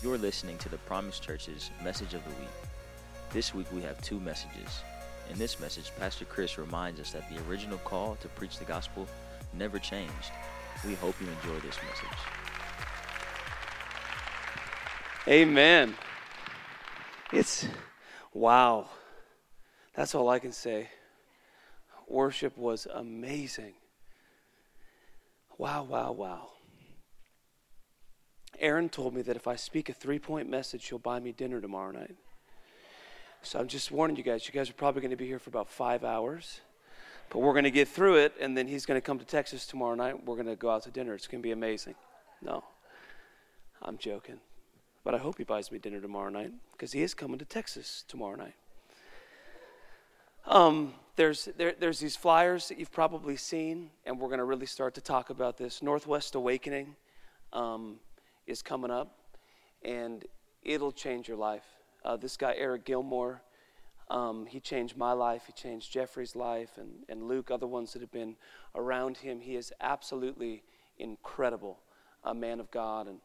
You're listening to the Promise Church's Message of the Week. This week we have two messages. In this message, Pastor Chris reminds us that the original call to preach the gospel never changed. We hope you enjoy this message. Amen. It's wow. That's all I can say. Worship was amazing. Wow, wow, wow. Aaron told me that if I speak a three point message, she'll buy me dinner tomorrow night. So I'm just warning you guys. You guys are probably going to be here for about five hours. But we're going to get through it, and then he's going to come to Texas tomorrow night. We're going to go out to dinner. It's going to be amazing. No, I'm joking. But I hope he buys me dinner tomorrow night because he is coming to Texas tomorrow night. Um, there's, there, there's these flyers that you've probably seen, and we're going to really start to talk about this. Northwest Awakening um, is coming up, and it'll change your life. Uh, this guy, Eric Gilmour, um, he changed my life. He changed Jeffrey's life, and, and Luke, other ones that have been around him. He is absolutely incredible, a man of God. And,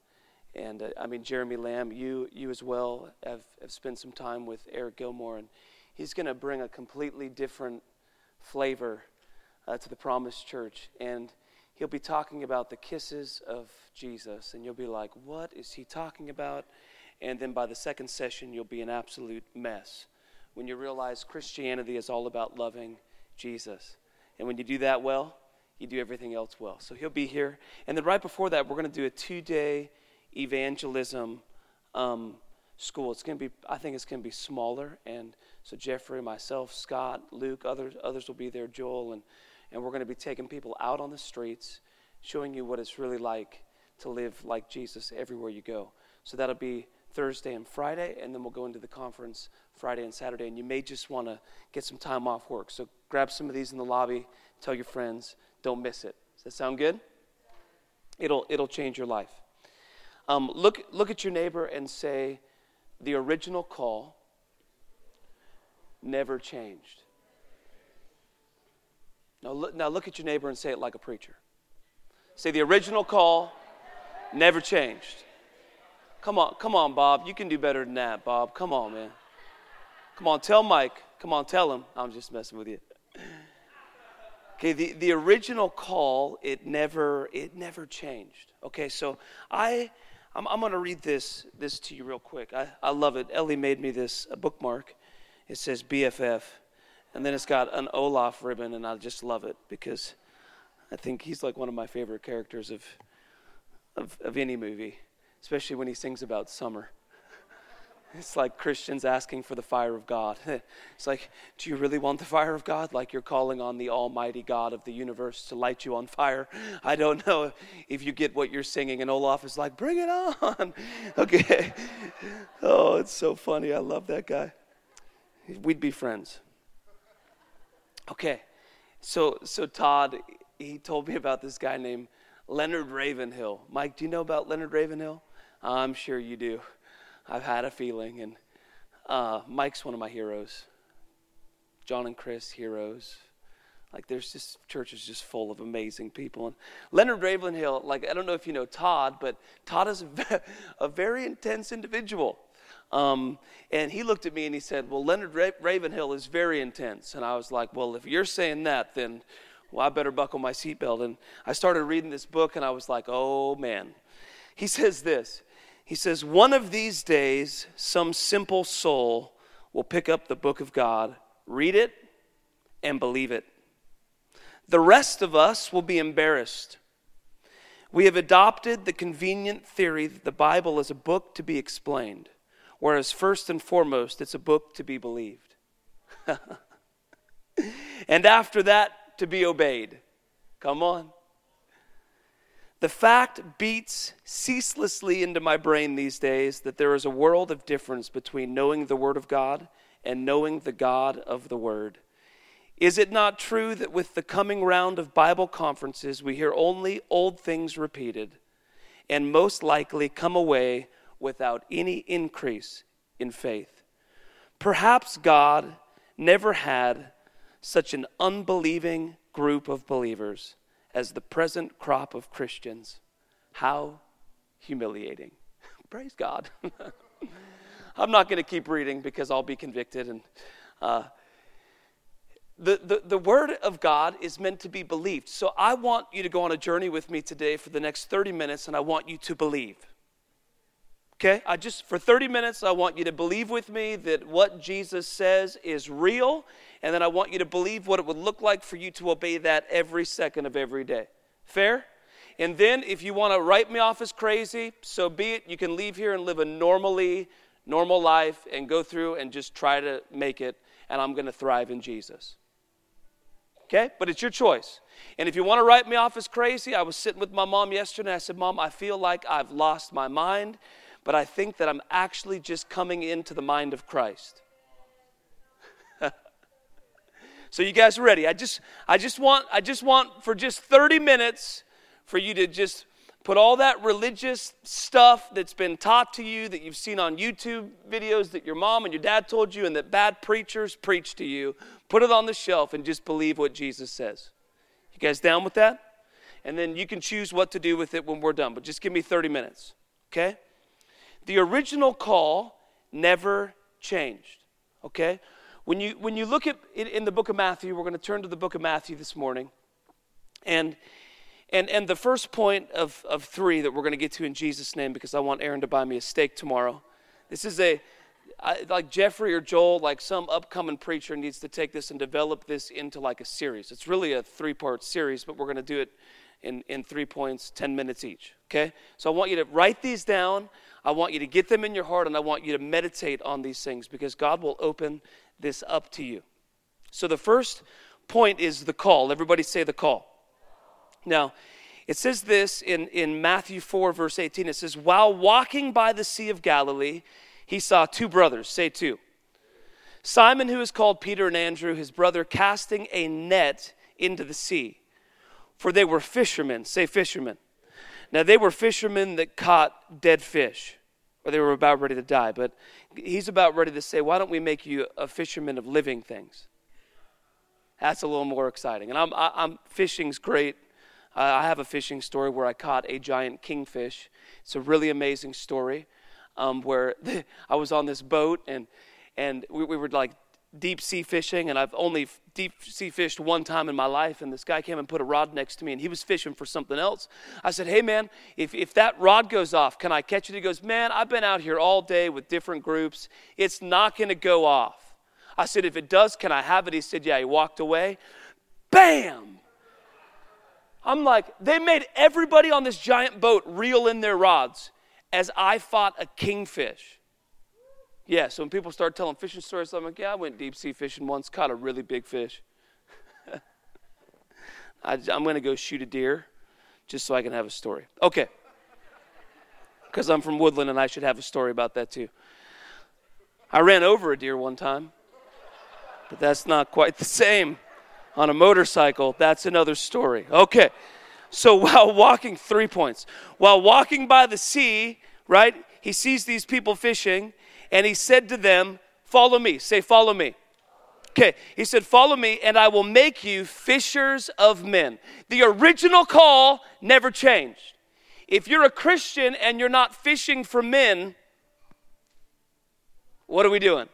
and uh, I mean, Jeremy Lamb, you, you as well have, have spent some time with Eric Gilmour, and he's going to bring a completely different flavor uh, to the Promised Church. And he'll be talking about the kisses of Jesus. And you'll be like, what is he talking about? And then by the second session, you'll be an absolute mess when you realize Christianity is all about loving Jesus. And when you do that well, you do everything else well. So he'll be here. And then right before that, we're going to do a two day evangelism um, school. It's going to be, I think it's going to be smaller. And so Jeffrey, myself, Scott, Luke, others, others will be there, Joel, and, and we're going to be taking people out on the streets, showing you what it's really like to live like Jesus everywhere you go. So that'll be Thursday and Friday, and then we'll go into the conference Friday and Saturday. And you may just want to get some time off work. So grab some of these in the lobby, tell your friends, don't miss it. Does that sound good? It'll, it'll change your life. Um, look, look at your neighbor and say, the original call never changed. Now look, now look at your neighbor and say it like a preacher. Say, the original call never changed. Come on, come on, Bob. You can do better than that, Bob. Come on, man. Come on, tell Mike. Come on, tell him. I'm just messing with you. Okay, the, the original call, it never, it never changed. Okay, so I I'm, I'm going to read this, this to you real quick. I, I love it. Ellie made me this bookmark. It says BFF. And then it's got an Olaf ribbon, and I just love it because I think he's like one of my favorite characters of, of, of any movie, especially when he sings about summer. It's like Christians asking for the fire of God. It's like, do you really want the fire of God? Like you're calling on the Almighty God of the universe to light you on fire. I don't know if you get what you're singing. And Olaf is like, bring it on. Okay. Oh, it's so funny. I love that guy. We'd be friends. Okay. So, so Todd, he told me about this guy named Leonard Ravenhill. Mike, do you know about Leonard Ravenhill? I'm sure you do. I've had a feeling. And uh, Mike's one of my heroes. John and Chris, heroes. Like there's just churches just full of amazing people. And Leonard Ravenhill, like I don't know if you know Todd, but Todd is a very intense individual. Um, and he looked at me and he said, "Well, Leonard Ra- Ravenhill is very intense." And I was like, "Well, if you're saying that, then well, I better buckle my seatbelt." And I started reading this book, and I was like, "Oh man." He says this. He says, One of these days, some simple soul will pick up the book of God, read it, and believe it. The rest of us will be embarrassed. We have adopted the convenient theory that the Bible is a book to be explained, whereas first and foremost, it's a book to be believed. and after that, to be obeyed. Come on. The fact beats ceaselessly into my brain these days that there is a world of difference between knowing the Word of God and knowing the God of the Word. Is it not true that with the coming round of Bible conferences, we hear only old things repeated and most likely come away without any increase in faith? Perhaps God never had such an unbelieving group of believers as the present crop of Christians. How humiliating. Praise God. I'm not going to keep reading because I'll be convicted. And uh, the, the, the Word of God is meant to be believed. So I want you to go on a journey with me today for the next 30 minutes, and I want you to believe. Okay? I just, for 30 minutes, I want you to believe with me that what Jesus says is real, and then I want you to believe what it would look like for you to obey that every second of every day. Fair? And then if you want to write me off as crazy, so be it. You can leave here and live a normally normal life and go through and just try to make it, and I'm going to thrive in Jesus. Okay? But it's your choice. And if you want to write me off as crazy, I was sitting with my mom yesterday. I said, Mom, I feel like I've lost my mind but I think that I'm actually just coming into the mind of Christ. so you guys are ready? I just I just want I just want for just 30 minutes for you to just put all that religious stuff that's been taught to you that you've seen on YouTube videos that your mom and your dad told you and that bad preachers preach to you, put it on the shelf and just believe what Jesus says. You guys down with that? And then you can choose what to do with it when we're done, but just give me 30 minutes, okay? The original call never changed. Okay? When you, when you look at it in the book of Matthew, we're going to turn to the book of Matthew this morning. And, and, and the first point of, of three that we're going to get to in Jesus' name, because I want Aaron to buy me a steak tomorrow. This is a, I, like Jeffrey or Joel, like some upcoming preacher needs to take this and develop this into like a series. It's really a three part series, but we're going to do it in, in three points, 10 minutes each. Okay? So I want you to write these down. I want you to get them in your heart and I want you to meditate on these things because God will open this up to you. So the first point is the call. Everybody say the call. Now, it says this in, in Matthew 4, verse 18. It says, While walking by the Sea of Galilee, he saw two brothers. Say two. Simon, who is called Peter, and Andrew, his brother, casting a net into the sea. For they were fishermen. Say fishermen. Now, they were fishermen that caught dead fish or they were about ready to die. But he's about ready to say, Why don't we make you a fisherman of living things? That's a little more exciting. And I'm, I, I'm fishing's great. I have a fishing story where I caught a giant kingfish. It's a really amazing story um, where I was on this boat and and we, we were like deep sea fishing, and I've only deep sea fished one time in my life. And this guy came and put a rod next to me, and he was fishing for something else. I said, Hey, man, if, if that rod goes off, can I catch it? He goes, Man, I've been out here all day with different groups. It's not going to go off. I said, If it does, can I have it? He said, Yeah. He walked away. Bam! I'm like, they made everybody on this giant boat reel in their rods as I fought a kingfish. Yeah, so when people start telling fishing stories, I'm like, yeah, I went deep sea fishing once, caught a really big fish. I, am going to go shoot a deer just so I can have a story. Okay. Because I'm from Woodland and I should have a story about that too. I ran over a deer one time, but that's not quite the same. On a motorcycle, that's another story. Okay. So while walking, three points. While walking by the sea, right, he sees these people fishing and he said to them, Follow me. Say, Follow me. Okay, he said, Follow me, and I will make you fishers of men. The original call never changed. If you're a Christian and you're not fishing for men, what are we doing?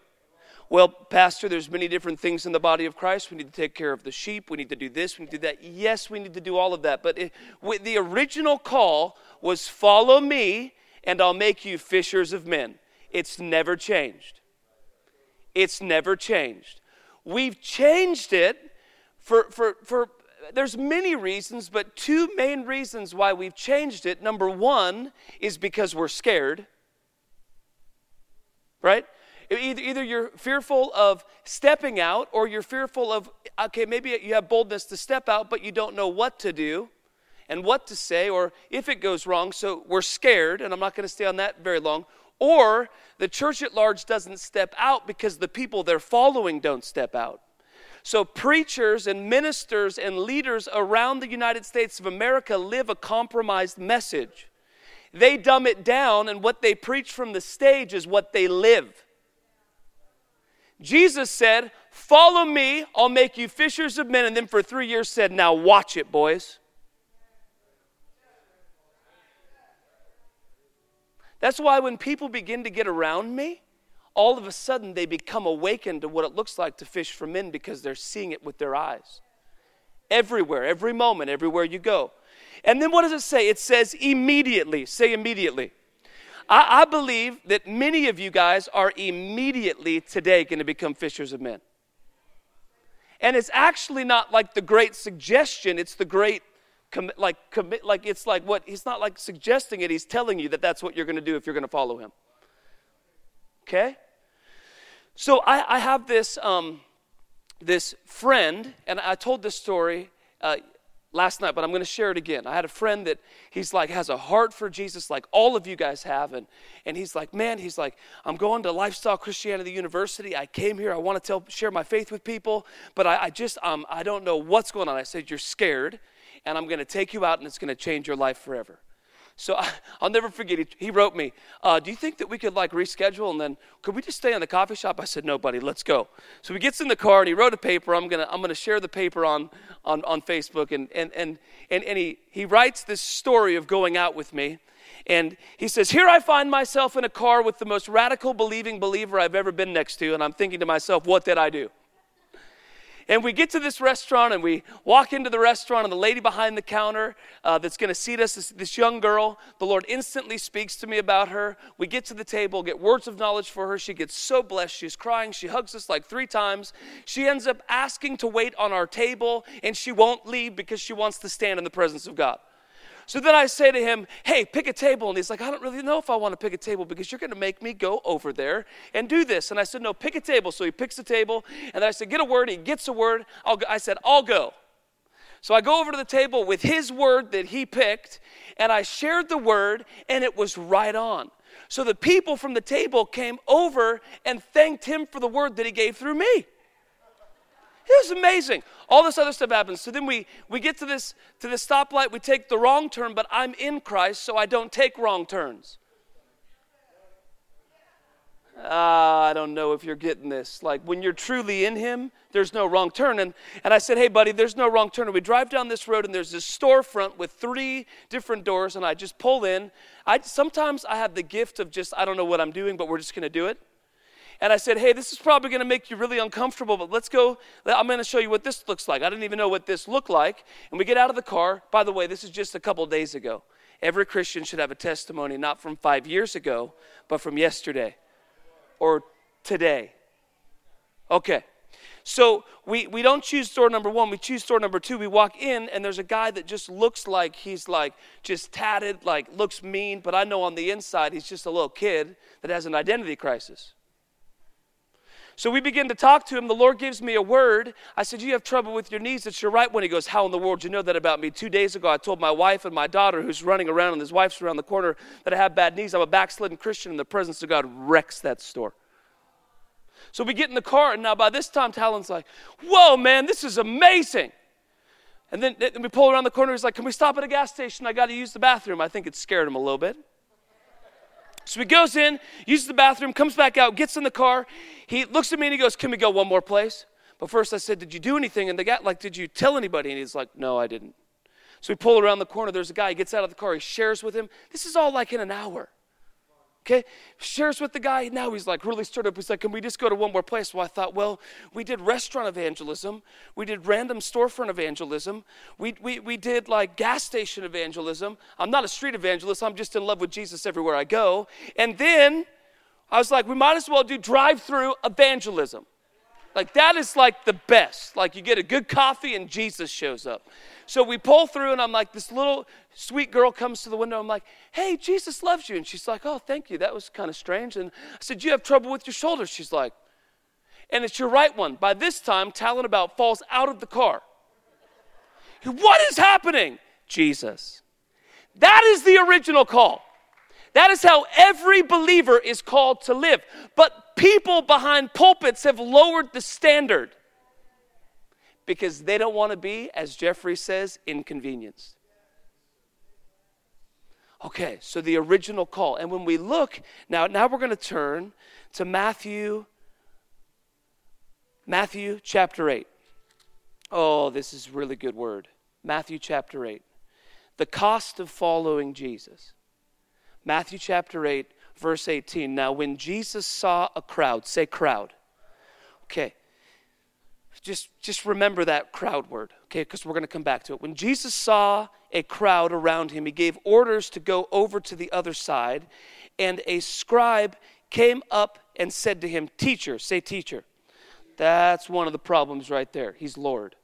Well, Pastor, there's many different things in the body of Christ. We need to take care of the sheep. We need to do this. We need to do that. Yes, we need to do all of that. But it, the original call was follow me, and I'll make you fishers of men. It's never changed. It's never changed. We've changed it for, for, for there's many reasons, but two main reasons why we've changed it. Number one is because we're scared, right? Either, either you're fearful of stepping out or you're fearful of, okay, maybe you have boldness to step out, but you don't know what to do and what to say or if it goes wrong. So we're scared, and I'm not going to stay on that very long. Or the church at large doesn't step out because the people they're following don't step out. So, preachers and ministers and leaders around the United States of America live a compromised message. They dumb it down, and what they preach from the stage is what they live. Jesus said, Follow me, I'll make you fishers of men. And then for three years said, Now watch it, boys. That's why when people begin to get around me, all of a sudden they become awakened to what it looks like to fish for men because they're seeing it with their eyes. Everywhere, every moment, everywhere you go. And then what does it say? It says immediately. Say immediately. I, I believe that many of you guys are immediately today going to become fishers of men. And it's actually not like the great suggestion, it's the great commit, like commit, like it's like what he's not like suggesting it, he's telling you that that's what you're going to do if you're going to follow him. Okay? So I, I have this, um, this friend, and I told this story uh, last night, but I'm going to share it again. I had a friend that he's like has a heart for Jesus, like all of you guys have, and and he's like, man, he's like, I'm going to Lifestyle Christianity University. I came here. I want to tell, share my faith with people, but I, I just, um, I don't know what's going on. I said, you're scared, and I'm going to take you out, and it's going to change your life forever. So I, will never forget. He, he wrote me, uh, "Do you think that we could like reschedule and then could we just stay in the coffee shop?" I said, "No, buddy, let's go." So he gets in the car and he wrote a paper. I'm gonna I'm gonna share the paper on on, on Facebook and and and and, and he he writes this story of going out with me. And he says, Here I find myself in a car with the most radical believing believer I've ever been next to. And I'm thinking to myself, What did I do? And we get to this restaurant and we walk into the restaurant, and the lady behind the counter uh, that's going to seat us, this, this, young girl, the Lord instantly speaks to me about her. We get to the table, get words of knowledge for her. She gets so blessed. She's crying. She hugs us like three times. She ends up asking to wait on our table, and she won't leave because she wants to stand in the presence of God. So then I say to him, Hey, pick a table. And he's like, I don't really know if I want to pick a table because you're going to make me go over there and do this. And I said, No, pick a table. So he picks a table. And then I said, Get a word. He gets a word. I said, I'll go. So I go over to the table with his word that he picked, and I shared the word, and it was right on. So the people from the table came over and thanked him for the word that he gave through me. It was amazing. All this other stuff happens. So then we, we get to this, to this stoplight, we take the wrong turn, but I'm in Christ, so I don't take wrong turns. Uh, I don't know if you're getting this. Like when you're truly in Him, there's no wrong turn. And, and I said, Hey, buddy, there's no wrong turn. And we drive down this road, and there's this storefront with three different doors, and I just pull in. I, sometimes I have the gift of just, I don't know what I'm doing, but we're just going to do it. And I said, hey, this is probably going to make you really uncomfortable, but let's go. I'm going to show you what this looks like. I didn't even know what this looked like. And we get out of the car. By the way, this is just a couple days ago. Every Christian should have a testimony not from five years ago, but from yesterday or today. Okay. So we, we don't choose store number one, we choose store number two. We walk in, and there's a guy that just looks like he's like just tatted, like looks mean, but I know on the inside he's just a little kid that has an identity crisis. So we begin to talk to him. The Lord gives me a word. I said, You have trouble with your knees. It's your right one. He goes, How in the world do you know that about me? Two days ago, I told my wife and my daughter, who's running around, and his wife's around the corner, that I have bad knees. I'm a backslidden Christian, and the presence of God wrecks that store. So we get in the car, and now by this time, Talon's like, Whoa, man, this is amazing. And then, we pull around the corner. He's like, Can we stop at a gas station? I got to use the bathroom. I think it scared him a little bit. So he goes in, uses the bathroom, comes back out, gets in the car. He looks at me and he goes, Can we go one more place? But first I said, Did you do anything? And the guy, like, Did you tell anybody? And he's like, No, I didn't. So we pull around the corner. There's a guy. He gets out of the car. He shares with him. This is all like in an hour. Okay, shares with the guy. Now he's like really stirred up. He's like, Can we just go to one more place? Well, I thought, Well, we did restaurant evangelism. We did random storefront evangelism. We, we, we did like gas station evangelism. I'm not a street evangelist. I'm just in love with Jesus everywhere I go. And then I was like, We might as well do drive through evangelism. Like, that is like the best. Like, you get a good coffee and Jesus shows up. So we pull through, and I'm like, this little sweet girl comes to the window. I'm like, hey, Jesus loves you. And she's like, oh, thank you. That was kind of strange. And I said, you have trouble with your shoulders? She's like, and it's your right one. By this time, Talon about falls out of the car. What is happening? Jesus. That is the original call. That is how every believer is called to live. But people behind pulpits have lowered the standard because they don't want to be, as Jeffrey says, inconvenienced. Okay, so the original call. And when we look, now, now we're going to turn to Matthew, Matthew chapter 8. Oh, this is really good word. Matthew chapter 8. The cost of following Jesus. Matthew chapter 8, verse 18. Now, when Jesus saw a crowd, say crowd. Okay. Just, just remember that crowd word, okay, because we're going to come back to it. When Jesus saw a crowd around him, he gave orders to go over to the other side, and a scribe came up and said to him, Teacher, say teacher. That's one of the problems right there. He's Lord.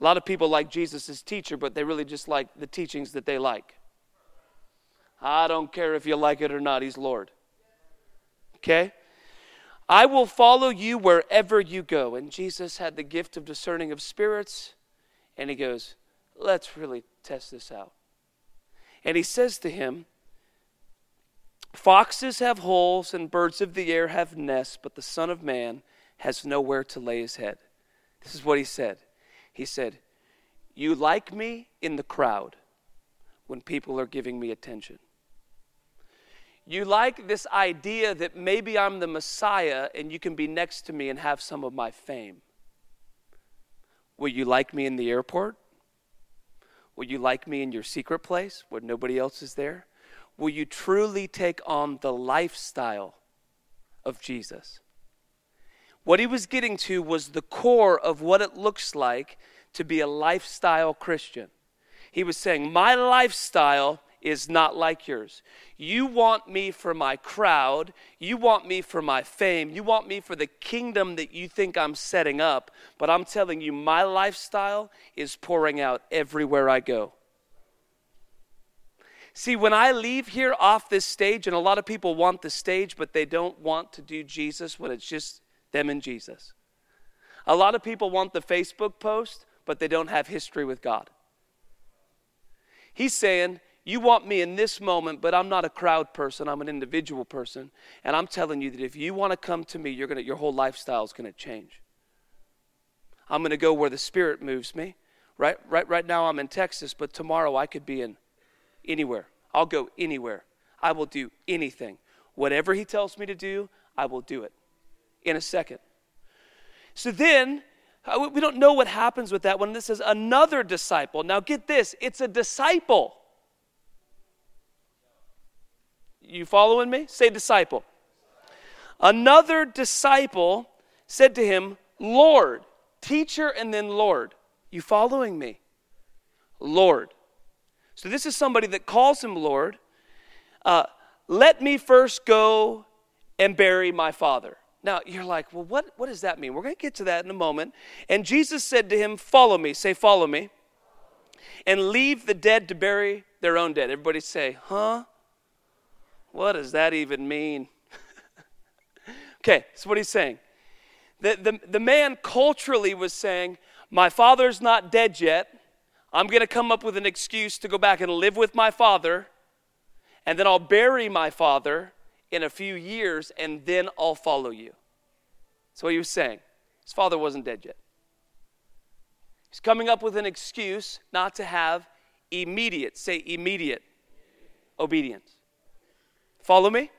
A lot of people like Jesus as teacher, but they really just like the teachings that they like. I don't care if you like it or not, He's Lord. Okay? I will follow you wherever you go. And Jesus had the gift of discerning of spirits, and He goes, Let's really test this out. And He says to him, Foxes have holes and birds of the air have nests, but the Son of Man has nowhere to lay his head. This is what he said. He said, You like me in the crowd when people are giving me attention. You like this idea that maybe I'm the Messiah and you can be next to me and have some of my fame. Will you like me in the airport? Will you like me in your secret place where nobody else is there? Will you truly take on the lifestyle of Jesus? What he was getting to was the core of what it looks like to be a lifestyle Christian. He was saying, My lifestyle is not like yours. You want me for my crowd. You want me for my fame. You want me for the kingdom that you think I'm setting up. But I'm telling you, my lifestyle is pouring out everywhere I go. See, when I leave here off this stage, and a lot of people want the stage, but they don't want to do Jesus when it's just them and Jesus. A lot of people want the Facebook post, but they don't have history with God. He's saying, You want me in this moment, but I'm not a crowd person, I'm an individual person. And I'm telling you that if you want to come to me, you're gonna, your whole lifestyle is going to change. I'm going to go where the Spirit moves me. Right, right, right now I'm in Texas, but tomorrow I could be in anywhere. I'll go anywhere. I will do anything. Whatever He tells me to do, I will do it in a second. So then, uh, we don't know what happens with that when this is another disciple. Now, get this it's a disciple. You following me? Say disciple. Another disciple said to him, Lord, teacher, and then Lord. You following me? Lord. So this is somebody that calls him Lord. Uh, let me first go and bury my father. Now you're like, well, what, what does that mean? We're going to get to that in a moment. And Jesus said to him, Follow me. Say, Follow me. And leave the dead to bury their own dead. Everybody say, Huh? What does that even mean? okay, so what he's saying. The, the, the man culturally was saying, My father's not dead yet. I'm going to come up with an excuse to go back and live with my father, and then I'll bury my father in a few years, and then I'll follow you. That's what he was saying. His father wasn't dead yet. He's coming up with an excuse not to have immediate, say immediate, obedience. Follow me?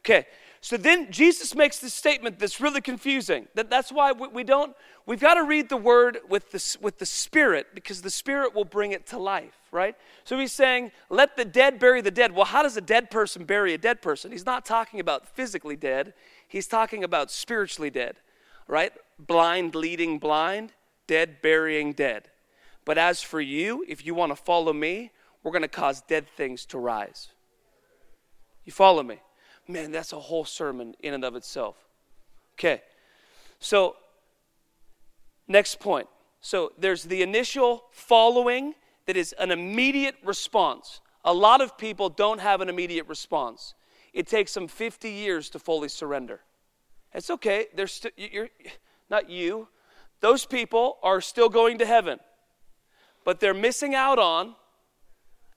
Okay, so then Jesus makes this statement that's really confusing. That, that's why we, we don't, we've got to read the word with the, with the Spirit because the Spirit will bring it to life, right? So he's saying, let the dead bury the dead. Well, how does a dead person bury a dead person? He's not talking about physically dead, he's talking about spiritually dead, right? Blind leading blind, dead burying dead. But as for you, if you want to follow me, we're going to cause dead things to rise. You follow me? Man, that's a whole sermon in and of itself. Okay, so next point. So there's the initial following that is an immediate response. A lot of people don't have an immediate response. It takes them 50 years to fully surrender. It's okay. They're st- you're, not you. Those people are still going to heaven, but they're missing out on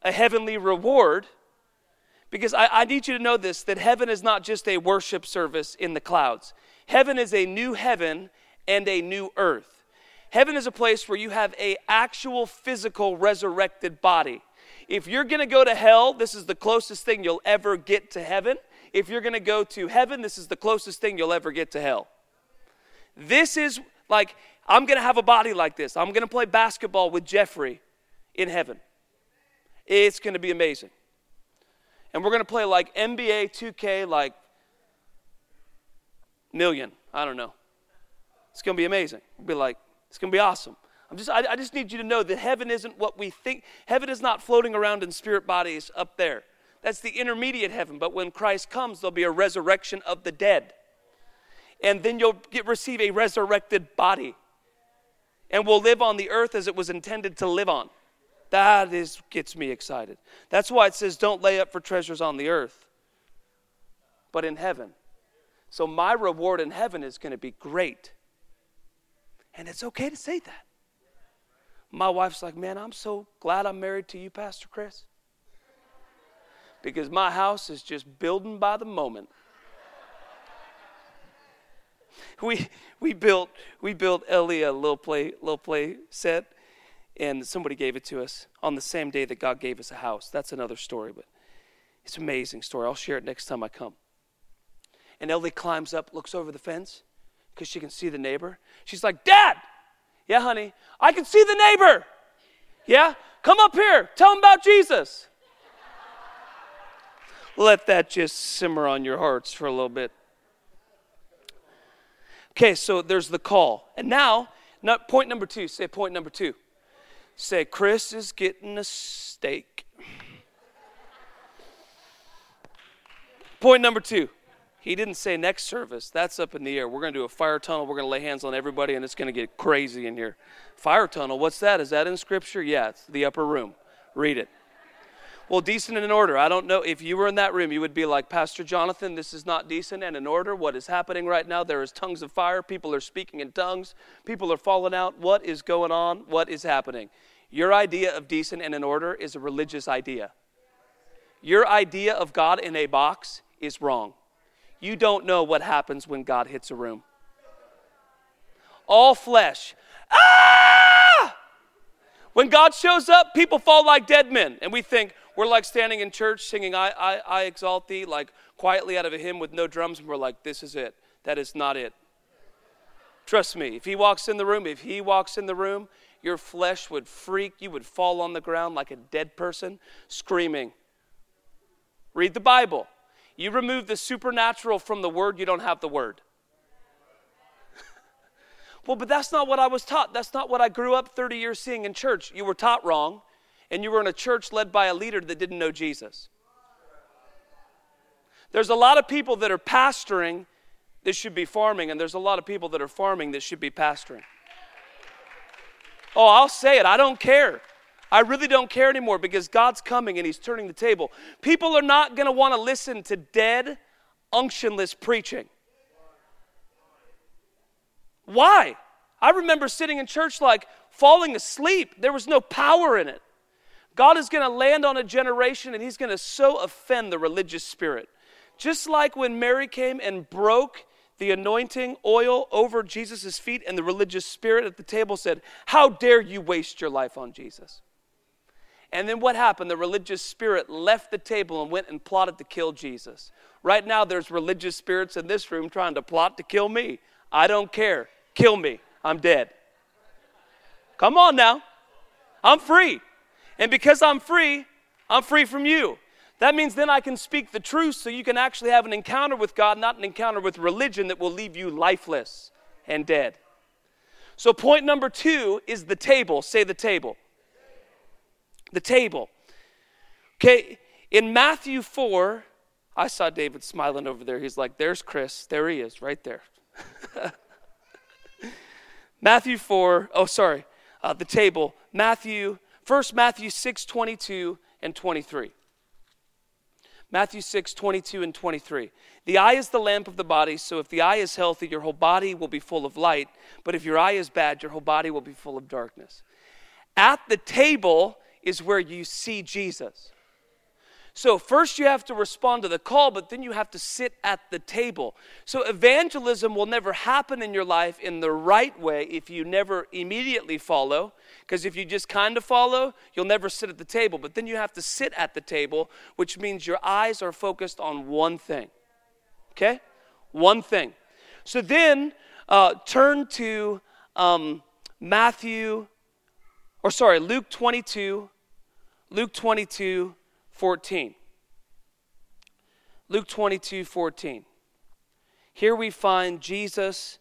a heavenly reward because I, I, need you to know this that heaven is not just a worship service in the clouds, heaven is a new heaven and a new earth. Heaven is a place where you have a actual physical resurrected body. If you're going to go to hell, this is the closest thing you'll ever get to heaven. If you're going to go to heaven, this is the closest thing you'll ever get to hell. This is like I'm going to have a body like this. I'm going to play basketball with Jeffrey in heaven. It's going to be amazing. And we're going to play like NBA 2K, like million. I don't know. It's going to be amazing. We'll be like, it's going to be awesome. I'm just, I, I just need you to know that heaven isn't what we think. Heaven is not floating around in spirit bodies up there. That's the intermediate heaven. But when Christ comes, there'll be a resurrection of the dead. And then you'll get, receive a resurrected body. And we'll live on the earth as it was intended to live on. That is gets me excited. That's why it says, don't lay up for treasures on the earth, but in heaven. So my reward in heaven is going to be great. And it's okay to say that. My wife's like, man, I'm so glad I'm married to you, Pastor Chris. Because my house is just building by the moment. We, we built we built Ellie a little play little play set and somebody gave it to us on the same day that God gave us a house. That's another story, but it's an amazing story. I'll share it next time I come. And Ellie climbs up, looks over the fence because she can see the neighbor. She's like, Dad! Yeah, honey, I can see the neighbor. Yeah? Come up here. Tell him about Jesus. Let that just simmer on your hearts for a little bit. Okay, so there's the call. And now, point number two. Say point number two. Say, Chris is getting a steak. Point number two. He didn't say next service. That's up in the air. We're going to do a fire tunnel. We're going to lay hands on everybody, and it's going to get crazy in here. Fire tunnel, what's that? Is that in Scripture? Yeah, it's the upper room. Read it. Well, decent and in order. I don't know if you were in that room, you would be like, Pastor Jonathan, this is not decent and in order. What is happening right now? There is tongues of fire. People are speaking in tongues. People are falling out. What is going on? What is happening? Your idea of decent and in order is a religious idea. Your idea of God in a box is wrong. You don't know what happens when God hits a room. All flesh. Ah! When God shows up, people fall like dead men. And we think, we're like standing in church singing, I, I, I exalt thee, like quietly out of a hymn with no drums, and we're like, this is it. That is not it. Trust me, if he walks in the room, if he walks in the room, your flesh would freak. You would fall on the ground like a dead person, screaming. Read the Bible. You remove the supernatural from the word, you don't have the word. well, but that's not what I was taught. That's not what I grew up 30 years seeing in church. You were taught wrong and you were in a church led by a leader that didn't know Jesus. There's a lot of people that are pastoring that should be farming, and there's a lot of people that are farming that should be pastoring. Oh, I'll say it. I don't care. I really don't care anymore because God's coming and He's turning the table. People are not going to want to listen to dead, unctionless preaching. Why? I remember sitting in church like falling asleep. There was no power in it. God is going to land on a generation and he's going to so offend the religious spirit. Just like when Mary came and broke the anointing oil over Jesus' feet, and the religious spirit at the table said, How dare you waste your life on Jesus? And then what happened? The religious spirit left the table and went and plotted to kill Jesus. Right now, there's religious spirits in this room trying to plot to kill me. I don't care. Kill me. I'm dead. Come on now. I'm free. And because I'm free, I'm free from you. That means then I can speak the truth so you can actually have an encounter with God, not an encounter with religion that will leave you lifeless and dead. So, point number two is the table. Say the table. The table. Okay, in Matthew 4, I saw David smiling over there. He's like, There's Chris. There he is, right there. Matthew 4, oh, sorry, uh, the table. Matthew First, Matthew 6, 22 and 23. Matthew 6, 22 and 23. The eye is the lamp of the body, so if the eye is healthy, your whole body will be full of light. But if your eye is bad, your whole body will be full of darkness. At the table is where you see Jesus. So, first you have to respond to the call, but then you have to sit at the table. So, evangelism will never happen in your life in the right way if you never immediately follow. Because if you just kind of follow, you'll never sit at the table. But then you have to sit at the table, which means your eyes are focused on one thing. Okay? One thing. So then uh, turn to um, Matthew, or sorry, Luke 22, Luke 22 14. Luke 22 14. Here we find Jesus,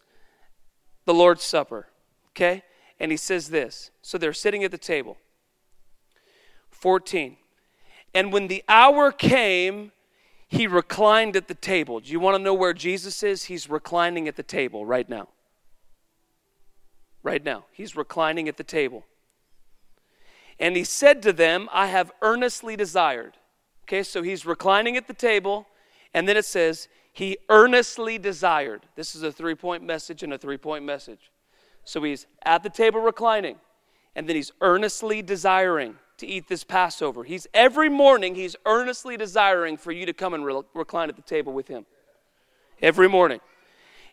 the Lord's Supper, okay? And he says this. So they're sitting at the table. 14. And when the hour came, he reclined at the table. Do you want to know where Jesus is? He's reclining at the table right now. Right now. He's reclining at the table. And he said to them, I have earnestly desired. Okay, so he's reclining at the table, and then it says, he earnestly desired. This is a three point message and a three point message. So he's at the table reclining, and then he's earnestly desiring to eat this Passover. He's every morning, he's earnestly desiring for you to come and re- recline at the table with him. Every morning.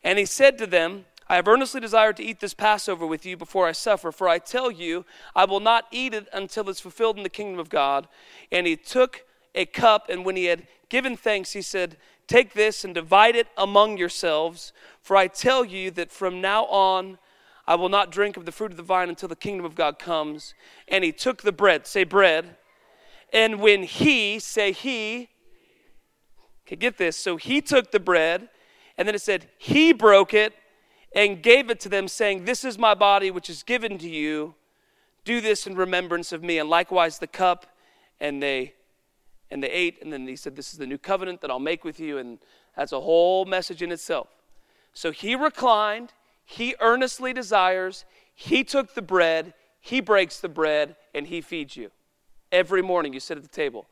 And he said to them, I have earnestly desired to eat this Passover with you before I suffer, for I tell you, I will not eat it until it's fulfilled in the kingdom of God. And he took a cup, and when he had given thanks, he said, Take this and divide it among yourselves, for I tell you that from now on I will not drink of the fruit of the vine until the kingdom of God comes. And he took the bread, say bread. And when he, say he, okay, get this. So he took the bread, and then it said, he broke it and gave it to them, saying, This is my body which is given to you. Do this in remembrance of me. And likewise the cup, and they and they ate, and then he said, This is the new covenant that I'll make with you. And that's a whole message in itself. So he reclined, he earnestly desires, he took the bread, he breaks the bread, and he feeds you. Every morning you sit at the table.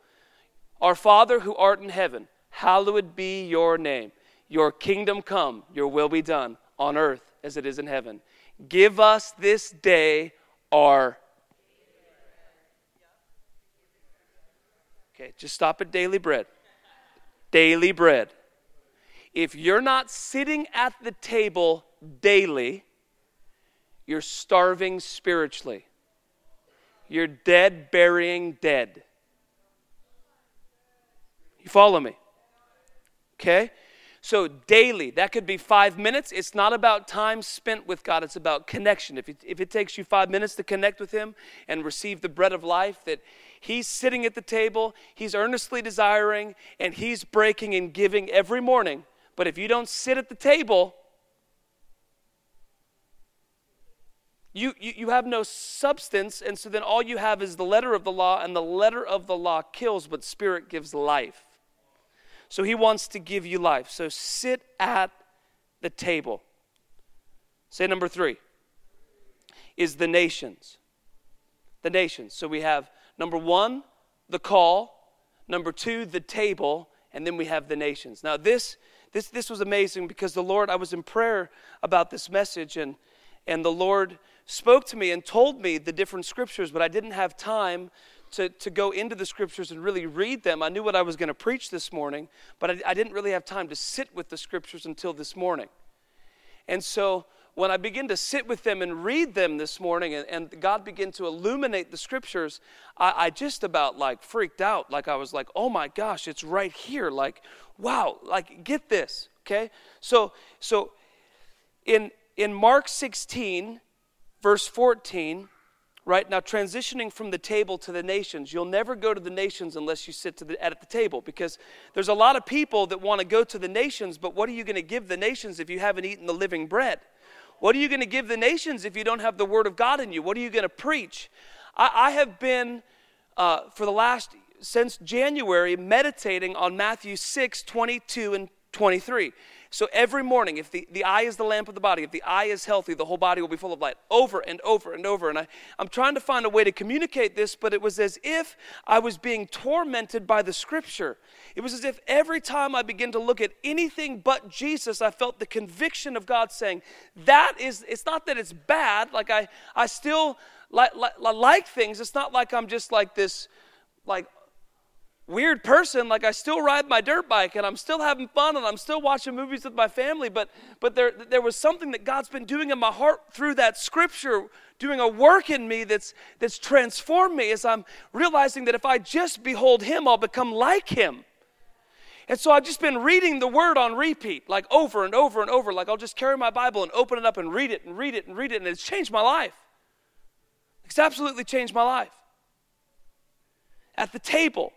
Our Father who art in heaven, hallowed be your name. Your kingdom come, your will be done on earth as it is in heaven. Give us this day our Okay, just stop at daily bread. Daily bread. If you're not sitting at the table daily, you're starving spiritually. You're dead, burying dead. You follow me? Okay? So, daily, that could be five minutes. It's not about time spent with God, it's about connection. If it, if it takes you five minutes to connect with Him and receive the bread of life, that He's sitting at the table, He's earnestly desiring, and He's breaking and giving every morning. But if you don't sit at the table, you, you, you have no substance, and so then all you have is the letter of the law, and the letter of the law kills, but Spirit gives life. So he wants to give you life. So sit at the table. Say number three is the nations. The nations. So we have number one, the call, number two, the table, and then we have the nations. Now this this this was amazing because the Lord, I was in prayer about this message and and the Lord spoke to me and told me the different scriptures, but I didn't have time to, to go into the scriptures and really read them. I knew what I was going to preach this morning, but I, I didn't really have time to sit with the scriptures until this morning. And so when I begin to sit with them and read them this morning, and, and God began to illuminate the scriptures, I, I, just about like freaked out. Like I was like, oh my gosh, it's right here. Like, wow, like get this, okay? So, so in in Mark 16, verse 14, right? Now transitioning from the table to the nations you'll never go to the nations unless you sit the, at the table because there's a lot of people that want to go to the nations but what are you going to give the nations if you haven't eaten the living bread? What are you going to give the nations if you don't have the word of god in you? What are you going to preach? I, I have been uh, for the last since january meditating on matthew 6 22 and 23 so every morning, if the, the eye is the lamp of the body, if the eye is healthy, the whole body will be full of light. Over and over and over. And I, I'm trying to find a way to communicate this, but it was as if I was being tormented by the scripture. It was as if every time I began to look at anything but Jesus, I felt the conviction of God saying, That is, it's not that it's bad. Like I, I still like, like, like things. It's not like I'm just like this, like weird person like i still ride my dirt bike and i'm still having fun and i'm still watching movies with my family but but there there was something that god's been doing in my heart through that scripture doing a work in me that's that's transformed me as i'm realizing that if i just behold him i'll become like him and so I've just been reading the word on repeat, like over and over and over. Like I'll just carry my Bible and open it up and read it and read it and read it, and it's changed my life. It's absolutely changed my life. At the table,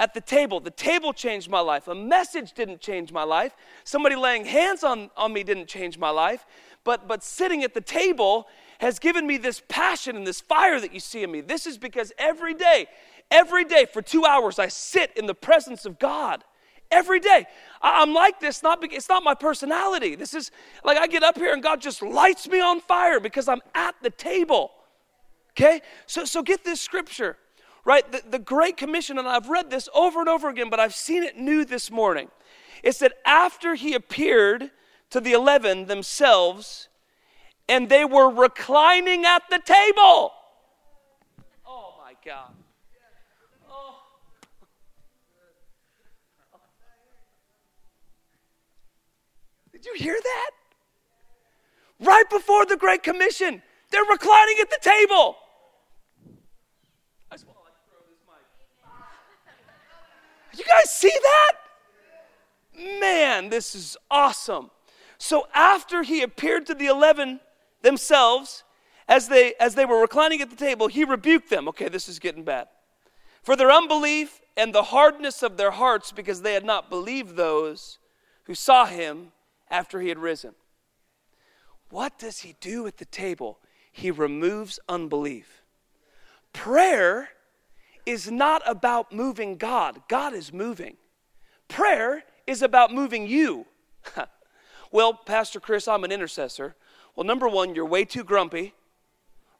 at the table. The table changed my life. A message didn't change my life. Somebody laying hands on, on me didn't change my life. But, but sitting at the table has given me this passion and this fire that you see in me. This is because every day, every day for two hours, I sit in the presence of God. Every day. I'm like this, not because, it's not my personality. This is like I get up here and God just lights me on fire because I'm at the table. Okay? So, so get this scripture right? The, the Great Commission, and I've read this over and over again, but I've seen it new this morning. It said, after he appeared to the eleven themselves, and they were reclining at the table. Oh my God. Oh. Did you hear that? Right before the Great Commission, they're reclining at the table. You guys see that? Man, this is awesome. So after he appeared to the 11 themselves, as they, as they were reclining at the table, he rebuked them. Okay, this is getting bad. For their unbelief and the hardness of their hearts, because they had not believed those who saw him after he had risen. What does he do at the table? He removes unbelief. Prayer is not about moving God, God is moving. Prayer is about moving you. well, Pastor Chris, I'm an intercessor. Well, number one, you're way too grumpy,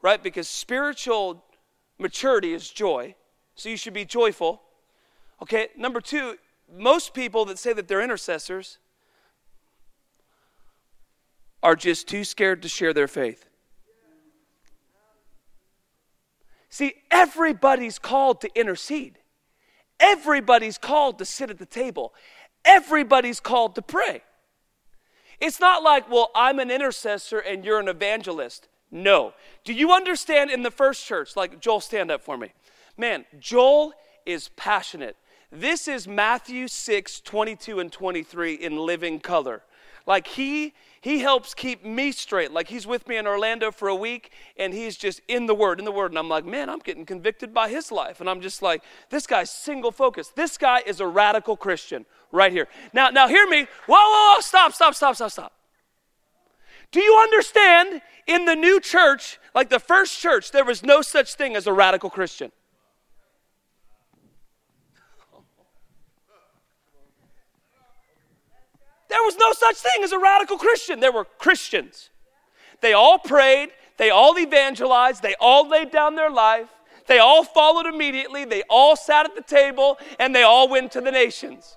right? Because spiritual maturity is joy. So you should be joyful. Okay, number two, most people that say that they're intercessors are just too scared to share their faith. See, everybody's called to intercede. Everybody's called to sit at the table. Everybody's called to pray. It's not like, well, I'm an intercessor and you're an evangelist. No. Do you understand in the first church? Like, Joel, stand up for me. Man, Joel is passionate. This is Matthew 6, 22 and 23 in living color. Like, he he helps keep me straight. Like he's with me in Orlando for a week and he's just in the Word, in the Word. And I'm like, man, I'm getting convicted by his life. And I'm just like, this guy's single focused. This guy is a radical Christian right here. Now, now hear me. Whoa, whoa, whoa, stop, stop, stop, stop, stop. Do you understand in the new church, like the first church, there was no such thing as a radical Christian? There was no such thing as a radical Christian. There were Christians. They all prayed, they all evangelized, they all laid down their life, they all followed immediately, they all sat at the table, and they all went to the nations.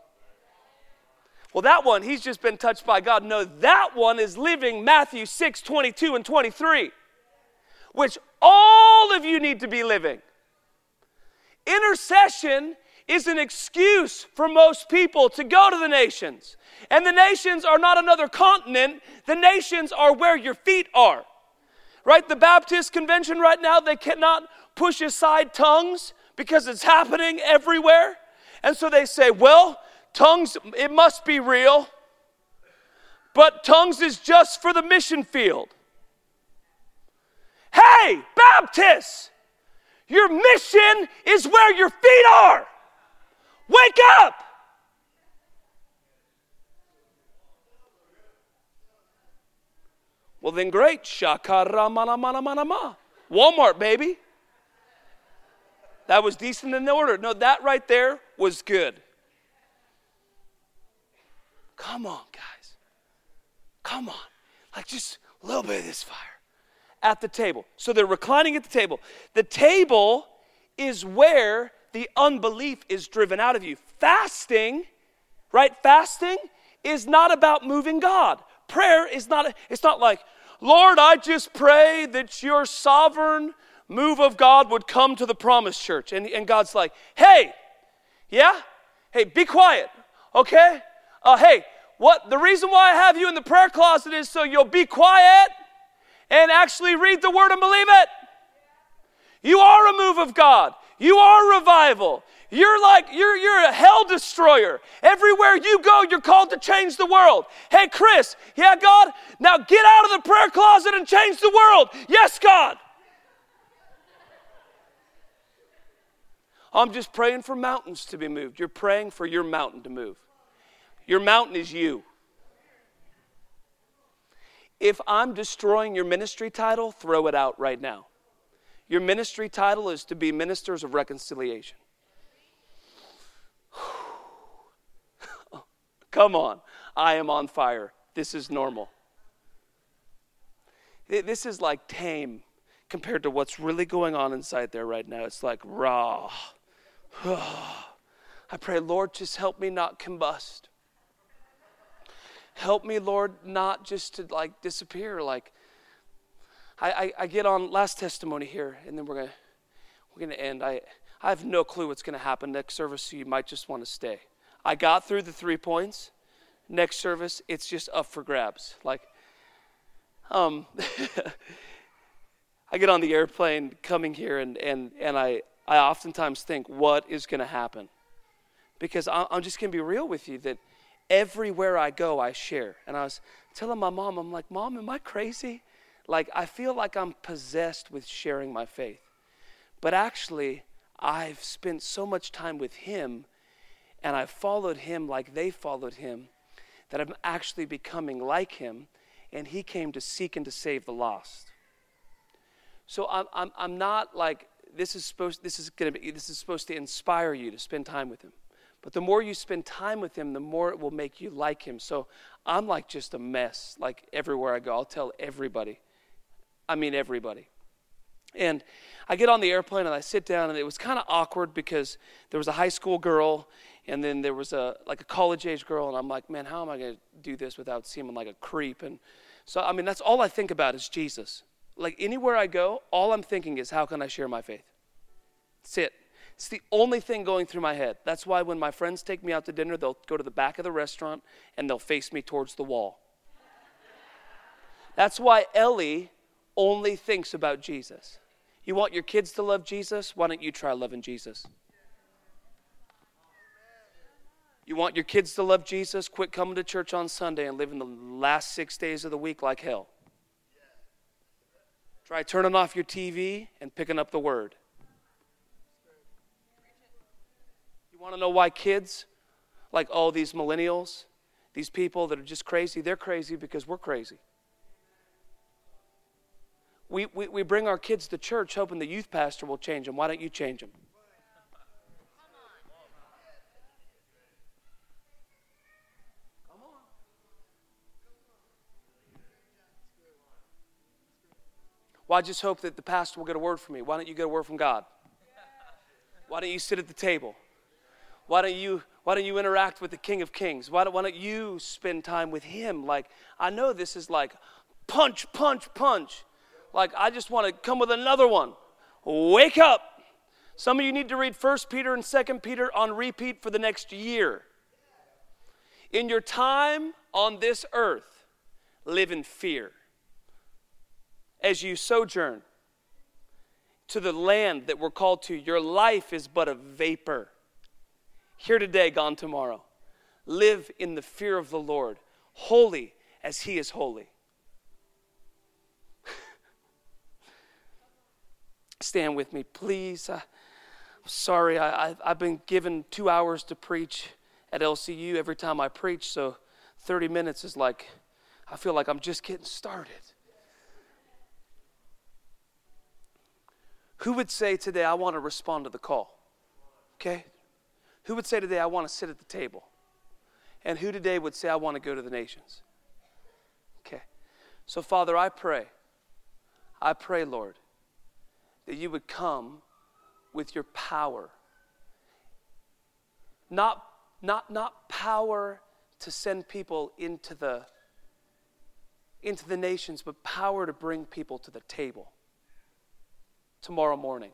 Well, that one, he's just been touched by God. No, that one is living Matthew 6 22 and 23, which all of you need to be living. Intercession is an excuse for most people to go to the nations. And the nations are not another continent, the nations are where your feet are. Right? The Baptist convention right now, they cannot push aside tongues because it's happening everywhere. And so they say, well, tongues, it must be real, but tongues is just for the mission field. Hey, Baptists, your mission is where your feet are. Wake up! Well, then great. Shakara mana mana mana ma. Walmart, baby. That was decent in the order. No, that right there was good. Come on, guys. Come on. Like just a little bit of this fire at the table. So they're reclining at the table. The table is where the unbelief is driven out of you. Fasting, right? Fasting is not about moving God. Prayer is not, it's not like, Lord, I just pray that your sovereign move of God would come to the promised church. And, and God's like, hey, yeah? Hey, be quiet, okay? Uh, hey, what the reason why I have you in the prayer closet is so you'll be quiet and actually read the word and believe it. You are a move of God. You are revival. You're like, you're, you're a hell destroyer. Everywhere you go, you're called to change the world. Hey, Chris, yeah, God, now get out of the prayer closet and change the world. Yes, God. I'm just praying for mountains to be moved. You're praying for your mountain to move. Your mountain is you. If I'm destroying your ministry title, throw it out right now. Your ministry title is to be ministers of reconciliation. Come on. I am on fire. This is normal. This is like tame compared to what's really going on inside there right now. It's like raw. I pray, Lord, just help me not combust. Help me, Lord, not just to like disappear. Like, I, I, I get on last testimony here, and then we're gonna we're gonna end. I I have no clue what's gonna happen next service, so you might just want to stay. I got through the three points. Next service, it's just up for grabs. Like, um, I get on the airplane coming here, and and and I I oftentimes think, what is to happen? Because I'm just to be real with you that everywhere I go, I share. And I was telling my mom, I'm like, Mom, am I crazy? Like, I feel like I'm possessed with sharing my faith. But actually, I've spent so much time with Him and I've followed Him like they followed Him that I'm actually becoming like Him. And He came to seek and to save the lost. So I'm, I'm, I'm not like this is supposed this is going to be this is supposed to inspire you to spend time with him. But the more you spend time with him, the more it will make you like him. So I'm like just a mess. Like everywhere I go, I'll tell everybody. I mean everybody. And I get on the airplane and I sit down and it was kind of awkward because there was a high school girl and then there was a like a college age girl and I'm like, man, how am I going to do this without seeming like a creep? And so I mean, that's all I think about is Jesus. Like anywhere I go, all I'm thinking is, how can I share my faith? That's it. It's the only thing going through my head. That's why when my friends take me out to dinner, they'll go to the back of the restaurant and they'll face me towards the wall. That's why Ellie only thinks about Jesus. You want your kids to love Jesus? Why don't you try loving Jesus? You want your kids to love Jesus? Quit coming to church on Sunday and living the last six days of the week like hell. Try turning off your TV and picking up the word. You want to know why kids, like all these millennials, these people that are just crazy, they're crazy because we're crazy. We, we, we bring our kids to church hoping the youth pastor will change them. Why don't you change them? Well, I just hope that the pastor will get a word from me. Why don't you get a word from God? Why don't you sit at the table? Why don't you why don't you interact with the King of Kings? Why don't, why don't you spend time with him? Like I know this is like punch, punch, punch. Like I just want to come with another one. Wake up. Some of you need to read 1 Peter and 2 Peter on repeat for the next year. In your time on this earth, live in fear as you sojourn to the land that we're called to. Your life is but a vapor. Here today, gone tomorrow. Live in the fear of the Lord, holy as He is holy. Stand with me, please. Uh, I, am sorry, I, I've been given two hours to preach at LCU every time I preach, so 30 minutes is like, I feel like I'm just getting started. Who would say today, I want to respond to the call? Okay? Who would say today, I want to sit at the table? And who today would say, I want to go to the nations? Okay. So, Father, I pray, I pray, Lord, that you would come with your power. Not, not, not power to send people into the, into the nations, but power to bring people to the table tomorrow morning.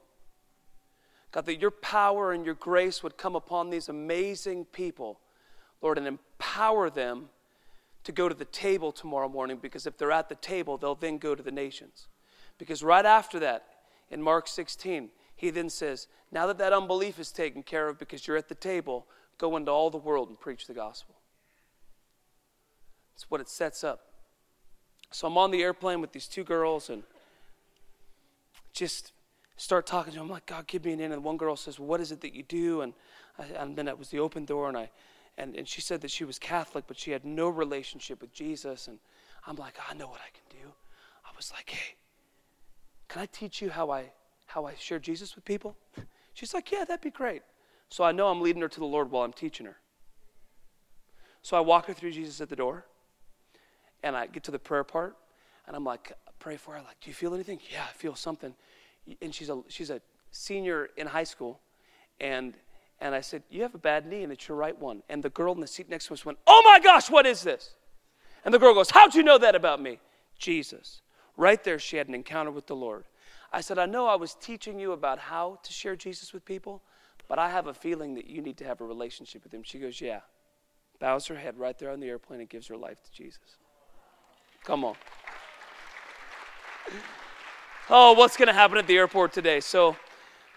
God, that your power and your grace would come upon these amazing people, Lord, and empower them to go to the table tomorrow morning because if they're at the table, they'll then go to the nations. Because right after that, in Mark 16, he then says, Now that that unbelief is taken care of because you're at the table, go into all the world and preach the gospel. That's what it sets up. So I'm on the airplane with these two girls and just start talking to them. I'm like, God, give me an in. And one girl says, well, What is it that you do? And, I, and then it was the open door, and I and, and she said that she was Catholic, but she had no relationship with Jesus. And I'm like, I know what I can do. I was like, hey, can I teach you how I how I share Jesus with people? She's like, yeah, that'd be great. So I know I'm leading her to the Lord while I'm teaching her. So I walk her through Jesus at the door, and I get to the prayer part, and I'm like, pray for her. Like, do you feel anything? Yeah, I feel something. And she's a she's a senior in high school, and and I said, You have a bad knee, and it's your right one. And the girl in the seat next to us went, Oh my gosh, what is this? And the girl goes, How'd you know that about me? Jesus. Right there, she had an encounter with the Lord. I said, I know I was teaching you about how to share Jesus with people, but I have a feeling that you need to have a relationship with him. She goes, Yeah. Bows her head right there on the airplane and gives her life to Jesus. Come on. Oh, what's going to happen at the airport today? So,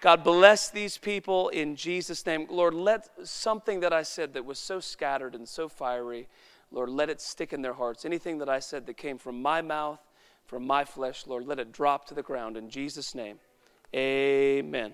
God bless these people in Jesus' name. Lord, let something that I said that was so scattered and so fiery, Lord, let it stick in their hearts. Anything that I said that came from my mouth, from my flesh, Lord, let it drop to the ground in Jesus' name. Amen.